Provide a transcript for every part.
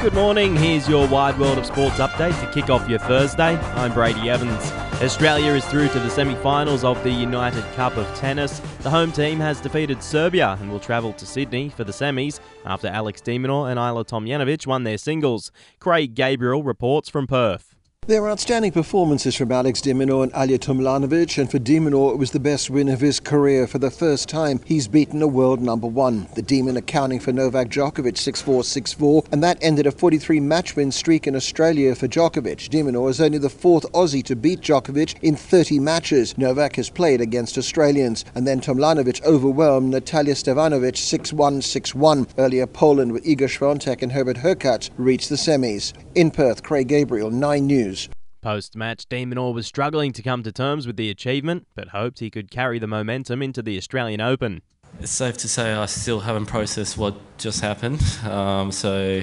Good morning. Here's your Wide World of Sports update to kick off your Thursday. I'm Brady Evans. Australia is through to the semi finals of the United Cup of Tennis. The home team has defeated Serbia and will travel to Sydney for the semis after Alex de Minaur and Ajla Tomljanovic won their singles. Craig Gabriel reports from Perth. There were outstanding performances from Alex de Minaur and Ajla Tomljanovic, and for de Minaur it was the best win of his career. For the first time, he's beaten a world number one. The Demon accounting for Novak Djokovic 6-4, 6-4, and that ended a 43-match win streak in Australia for Djokovic. De Minaur is only the fourth Aussie to beat Djokovic in 30 matches. Novak has played against Australians, and then Tomljanovic overwhelmed Natalia Stevanovic 6-1, 6-1. Earlier, Poland with Iga Swiatek and Hubert Hurkacz reached the semis. In Perth, Craig Gabriel, 9 News. Post match, de Minaur was struggling to come to terms with the achievement, but hoped he could carry the momentum into the Australian Open. It's safe to say I still haven't processed what just happened. Um, so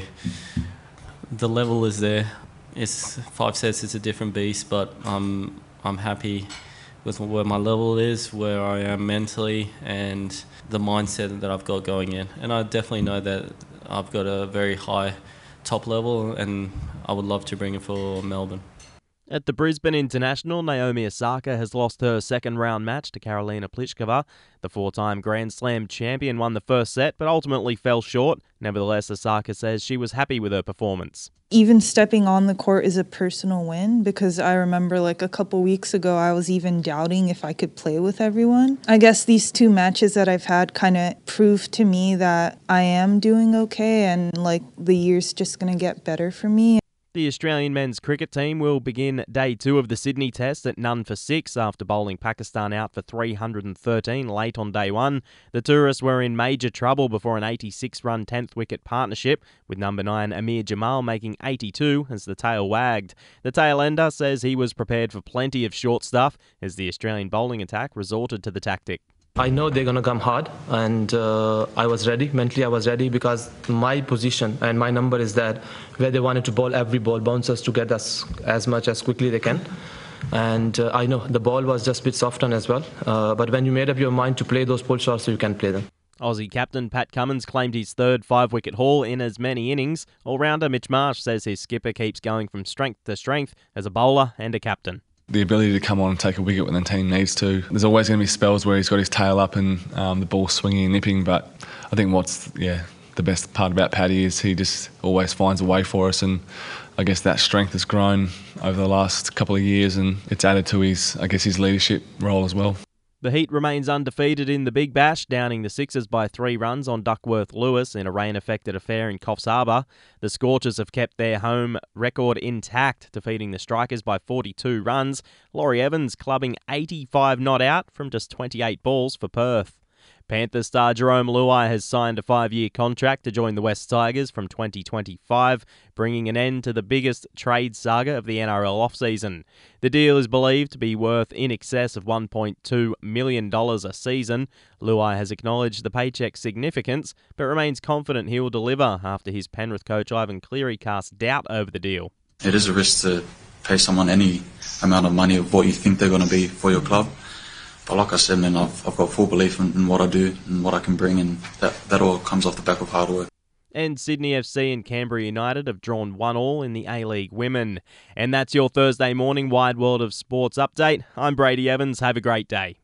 the level is there. It's five sets. It's a different beast, but I'm I'm happy with where my level is, where I am mentally, and the mindset that I've got going in. And I definitely know that I've got a very high top level, and I would love to bring it for Melbourne. At the Brisbane International, Naomi Osaka has lost her second round match to Karolina Pliskova. The four time Grand Slam champion won the first set but ultimately fell short. Nevertheless, Osaka says she was happy with her performance. Even stepping on the court is a personal win because I remember like a couple weeks ago I was even doubting if I could play with everyone. I guess these two matches that I've had kind of proved to me that I am doing okay and like the year's just going to get better for me. The Australian men's cricket team will begin day two of the Sydney Test at none for six after bowling Pakistan out for 313 late on day one. The tourists were in major trouble before an 86 run 10th wicket partnership, with number nine Aamer Jamal making 82 as the tail wagged. The tail ender says he was prepared for plenty of short stuff as the Australian bowling attack resorted to the tactic. I know they're going to come hard, and uh, I was ready. Mentally, I was ready because my position and my number is that where they wanted to bowl every ball, bouncers to get us as much as quickly they can. And uh, I know the ball was just a bit soft on as well. Uh, but when you made up your mind to play those pull shots, you can play them. Aussie captain Pat Cummins claimed his third five wicket haul in as many innings. All rounder Mitch Marsh says his skipper keeps going from strength to strength as a bowler and a captain the ability to come on and take a wicket when the team needs to. There's always going to be spells where he's got his tail up and um, the ball swinging and nipping, but I think what's yeah the best part about Paddy is he just always finds a way for us, and I guess that strength has grown over the last couple of years, and it's added to his I guess his leadership role as well. The Heat remains undefeated in the Big Bash, downing the Sixers by three runs on Duckworth Lewis in a rain affected affair in Coffs Harbour. The Scorchers have kept their home record intact, defeating the Strikers by 42 runs. Laurie Evans clubbing 85 not out from just 28 balls for Perth. Panther star Jarome Luai has signed a five year contract to join the Wests Tigers from 2025, bringing an end to the biggest trade saga of the NRL offseason. The deal is believed to be worth in excess of $1.2 million a season. Luai has acknowledged the paycheck's significance, but remains confident he will deliver after his Penrith coach Ivan Cleary cast doubt over the deal. It is a risk to pay someone any amount of money of what you think they're going to be for your club. But like I said, man, I've, I've got full belief in, in what I do and what I can bring, and that, that all comes off the back of hard work. And Sydney FC and Canberra United have drawn one all in the A League Women. And that's your Thursday morning Wide World of Sports update. I'm Brady Evans. Have a great day.